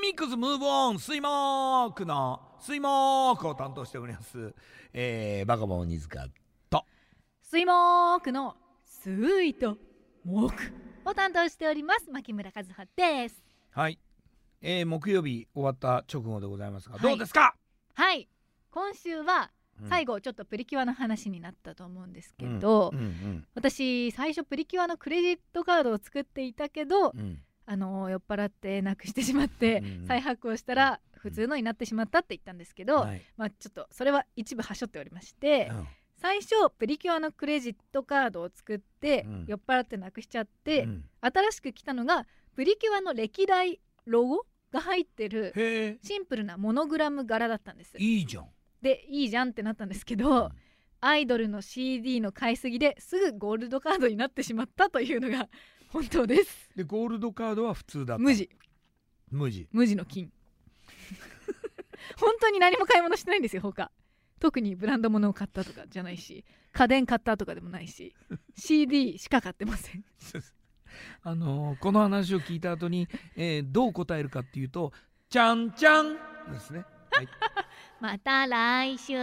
ミックスムーブオンスイモークのスイモークを担当しております、えー、バカボン鬼塚と。スイモークのスイートモークを担当しております牧村和穂です。はい、えー、木曜日終わった直後でございますが、はい。どうですか、はい。今週はうん。最後ちょっとプリキュアの話になったと思うんですけど、うん。うん私最初プリキュアのクレジットカードを作っていたけど、うんうんあの酔っ払ってなくしてしまって、うん再発行したら普通のになってしまったって言ったんですけど、はい。まあちょっとそれは一部はしょっておりまして、うん。最初プリキュアのクレジットカードを作って、うん。酔っ払ってなくしちゃって、うん。新しく来たのがプリキュアの歴代ロゴが入ってるシンプルなモノグラム柄だったんです。いいじゃん。でいいじゃんってなったんですけど、アイドルの CD の買いすぎですぐゴールドカードになってしまったというのが本当です。でゴールドカードは普通だった。無地。無地。無地の金。本当に何も買い物してないんですよ他。特にブランド物を買ったとかじゃないし家電買ったとかでもないし CD しか買ってません。あのーこの話を聞いた後に、えーどう答えるかっていうと「ちゃんちゃん」ですね。はい。また来週